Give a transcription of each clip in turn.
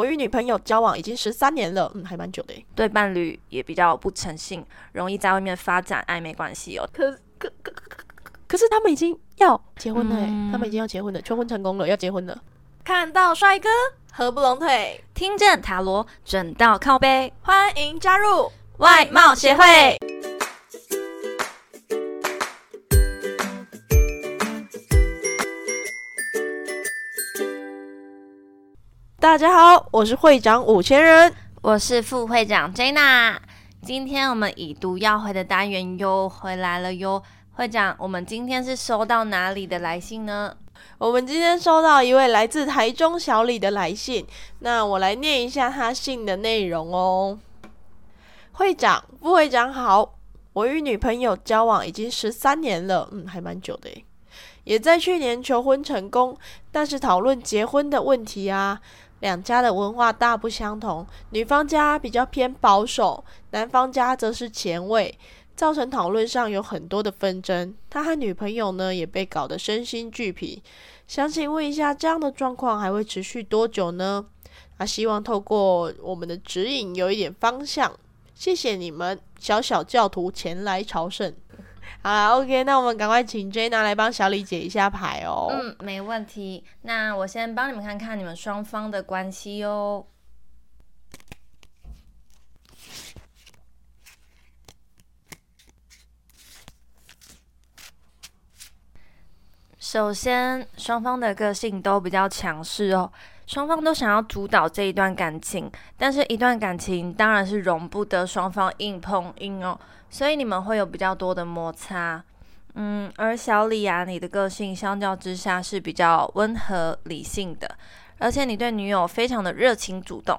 我与女朋友交往已经十三年了，嗯，还蛮久的。对伴侣也比较不诚信，容易在外面发展暧昧关系哦。可可可可可是他们已经要结婚了，他们已经要结婚了，求婚成功了，要结婚了。看到帅哥合不拢腿，听见塔罗准到靠背，欢迎加入外貌协会。大家好，我是会长五千人，我是副会长 Jana。今天我们已读要回的单元又回来了哟。会长，我们今天是收到哪里的来信呢？我们今天收到一位来自台中小李的来信，那我来念一下他信的内容哦。会长、副会长好，我与女朋友交往已经十三年了，嗯，还蛮久的也在去年求婚成功，但是讨论结婚的问题啊。两家的文化大不相同，女方家比较偏保守，男方家则是前卫，造成讨论上有很多的纷争。他和女朋友呢也被搞得身心俱疲。想请问一下，这样的状况还会持续多久呢？啊，希望透过我们的指引有一点方向。谢谢你们，小小教徒前来朝圣。好啦，OK，那我们赶快请 Jana 来帮小李解一下牌哦。嗯，没问题。那我先帮你们看看你们双方的关系哦。首先，双方的个性都比较强势哦，双方都想要主导这一段感情，但是一段感情当然是容不得双方硬碰硬哦。所以你们会有比较多的摩擦，嗯，而小李啊，你的个性相较之下是比较温和理性的，而且你对女友非常的热情主动，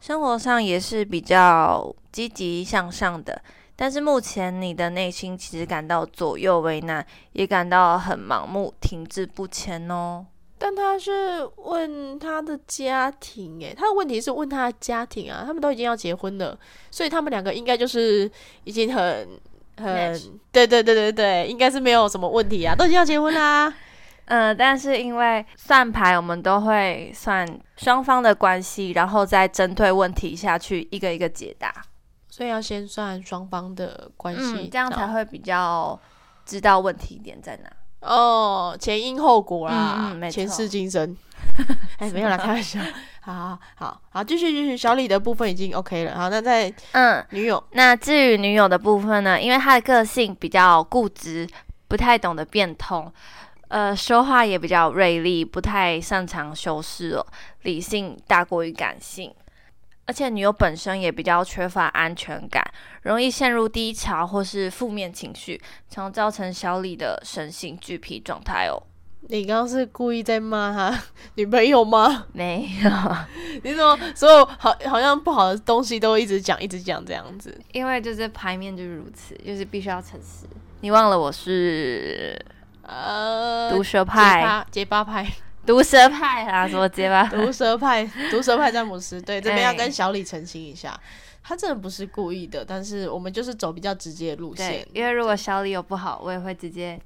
生活上也是比较积极向上的。但是目前你的内心其实感到左右为难，也感到很盲目、停滞不前哦。但他是问他的家庭，诶，他的问题是问他的家庭啊，他们都已经要结婚了，所以他们两个应该就是已经很很对对对对对，应该是没有什么问题啊，都已经要结婚啦。嗯，但是因为算牌，我们都会算双方的关系，然后再针对问题下去一个一个解答，所以要先算双方的关系，这样才会比较知道问题点在哪。哦，前因后果啦，前世今生，哎，没有啦，开玩笑。好好好，继续继续，小李的部分已经 OK 了。好，那在嗯，女友，那至于女友的部分呢？因为她的个性比较固执，不太懂得变通，呃，说话也比较锐利，不太擅长修饰哦，理性大过于感性。而且女友本身也比较缺乏安全感，容易陷入低潮或是负面情绪，常造成小李的身心俱疲状态哦。你刚刚是故意在骂他女朋友吗？没有，你怎么所有好好像不好的东西都一直讲一直讲这样子？因为就是牌面就是如此，就是必须要诚实。你忘了我是呃毒舌派结巴派。毒蛇派啊，什么结巴？毒蛇派，毒蛇派詹姆斯，对，这边要跟小李澄清一下，他真的不是故意的，但是我们就是走比较直接的路线。因为如果小李有不好，我也会直接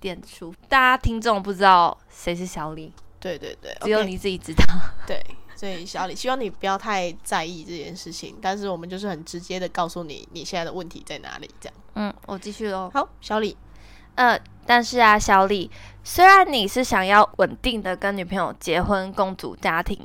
点出。大家听众不知道谁是小李，对对对，只有你自己知道。对，所以小李，希望你不要太在意这件事情，但是我们就是很直接的告诉你你现在的问题在哪里，这样。嗯，我继续喽。好，小李。呃，但是啊，小李，虽然你是想要稳定的跟女朋友结婚共组家庭，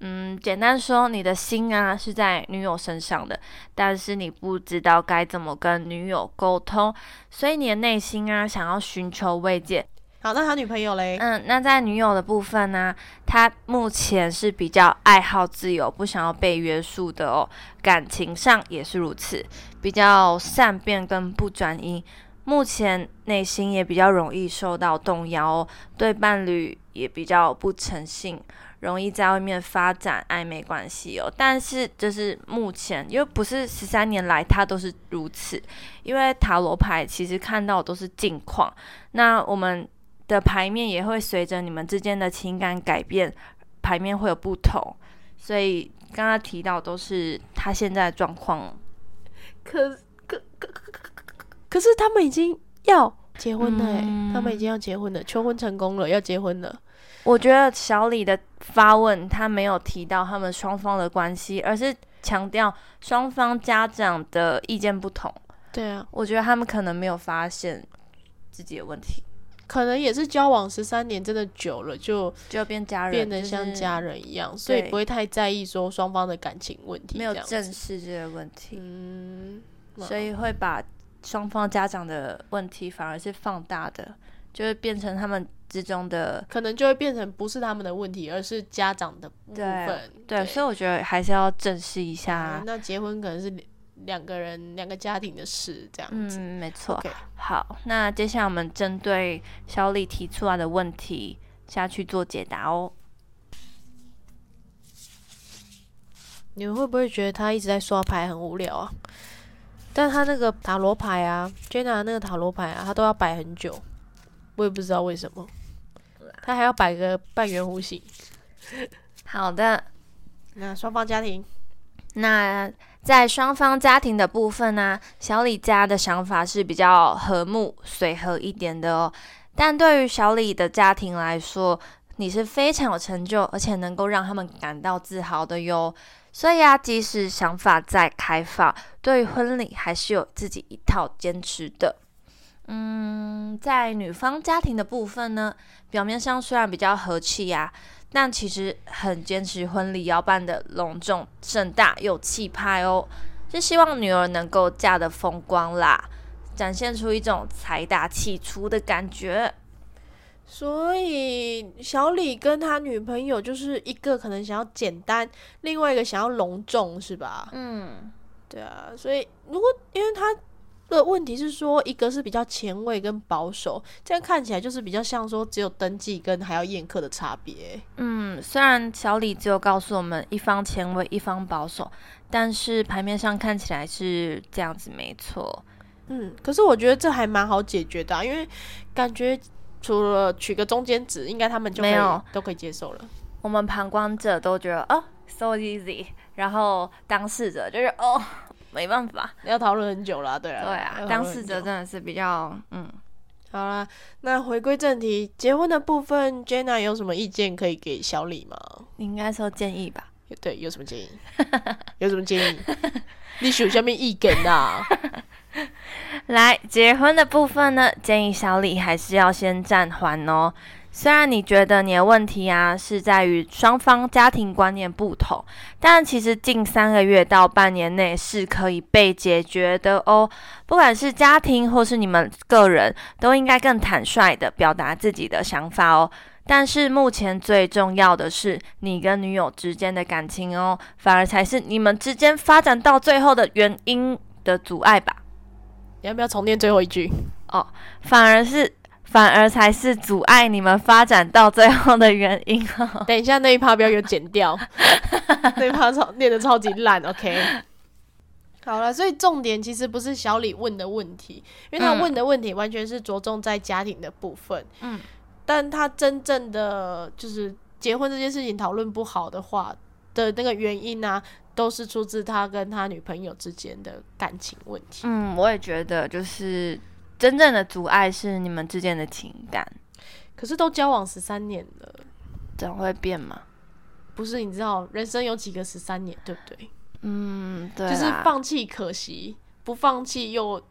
嗯，简单说，你的心啊是在女友身上的，但是你不知道该怎么跟女友沟通，所以你的内心啊想要寻求慰藉。好，那他女朋友嘞？嗯，那在女友的部分呢，他目前是比较爱好自由，不想要被约束的哦，感情上也是如此，比较善变跟不专一。目前内心也比较容易受到动摇，对伴侣也比较不诚信，容易在外面发展暧昧关系哦。但是就是目前，因为不是十三年来他都是如此，因为塔罗牌其实看到都是近况，那我们的牌面也会随着你们之间的情感改变，牌面会有不同。所以刚刚提到都是他现在的状况，可可可可可。可是他们已经要结婚了，他们已经要结婚了，求婚成功了，要结婚了。我觉得小李的发问他没有提到他们双方的关系，而是强调双方家长的意见不同。对啊，我觉得他们可能没有发现自己的问题，可能也是交往十三年真的久了，就就变家人，变得像家人一样，所以不会太在意说双方的感情问题，没有正视这个问题，嗯，所以会把双方家长的问题反而是放大的，就会变成他们。之中的可能就会变成不是他们的问题，而是家长的部分。对，所以我觉得还是要正视一下。那结婚可能是两个人、两个家庭的事，这样子。嗯，没错。好，那接下来我们针对小李提出来的问题下去做解答哦。你们会不会觉得他一直在刷牌很无聊啊？但他那个塔罗牌啊，Jenna 那个塔罗牌啊，他都要摆很久，我也不知道为什么。他还要摆个半圆弧形。好的，那双方家庭，那在双方家庭的部分呢，小李家的想法是比较和睦、随和一点的哦。但对于小李的家庭来说，你是非常有成就，而且能够让他们感到自豪的哟。所以啊，即使想法再开放，对婚礼还是有自己一套坚持的。嗯，在女方家庭的部分呢，表面上虽然比较和气呀，但其实很坚持婚礼要办的隆重盛大有气派哦，是希望女儿能够嫁得风光啦，展现出一种财大气粗的感觉。所以小李跟他女朋友就是一个可能想要简单，另外一个想要隆重，是吧？嗯，对啊，所以如果因为他。的问题是说，一个是比较前卫跟保守，这样看起来就是比较像说只有登记跟还要宴客的差别。嗯，虽然小李只有告诉我们一方前卫一方保守，但是牌面上看起来是这样子没错。嗯，可是我觉得这还蛮好解决的，因为感觉除了取个中间值，应该他们就没有都可以接受了。我们旁观者都觉得哦，so easy，然后当事者就是哦。没办法，要讨论很久了，对啊。对啊，当事者真的是比较嗯。好啦，那回归正题，结婚的部分，Jenna 有什么意见可以给小李吗？你应该说建议吧。对，有什么建议？有什么建议？你属下面意见啊？来，结婚的部分呢，建议小李还是要先暂缓哦。虽然你觉得你的问题啊是在于双方家庭观念不同，但其实近三个月到半年内是可以被解决的哦。不管是家庭或是你们个人，都应该更坦率的表达自己的想法哦。但是目前最重要的是你跟女友之间的感情哦，反而才是你们之间发展到最后的原因的阻碍吧？你要不要重念最后一句？哦，反而是。反而才是阻碍你们发展到最后的原因哦。等一下那一趴不要给我剪掉，那一趴超念的超级烂。OK，好了，所以重点其实不是小李问的问题，因为他问的问题完全是着重在家庭的部分。嗯，但他真正的就是结婚这件事情讨论不好的话的那个原因呢，都是出自他跟他女朋友之间的感情问题。嗯，我也觉得就是。真正的阻碍是你们之间的情感，可是都交往十三年了，怎会变吗？不是，你知道人生有几个十三年，对不对？嗯，对，就是放弃可惜，不放弃又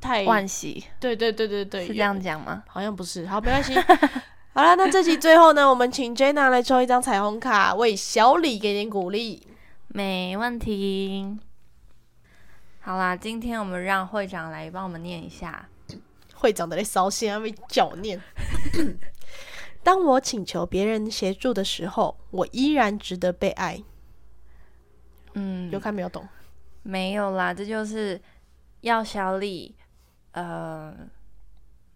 太惋惜。对对对对对，是这样讲吗？好像不是。好，没关系。好了，那这集最后呢，我们请 Jenna 来抽一张彩虹卡，为小李给点鼓励。没问题。好啦，今天我们让会长来帮我们念一下。会长的在烧心，还没叫念。当我请求别人协助的时候，我依然值得被爱。嗯，有看没有懂？没有啦，这就是要小李。呃，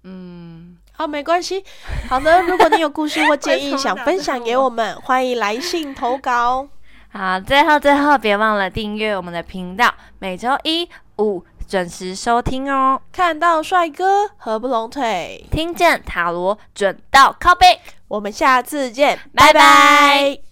嗯，好，没关系。好的，如果你有故事或建议想分享给我们，欢迎来信投稿。好，最后最后别忘了订阅我们的频道，每周一五。准时收听哦！看到帅哥合不拢腿，听见塔罗准到靠背。我们下次见，拜拜。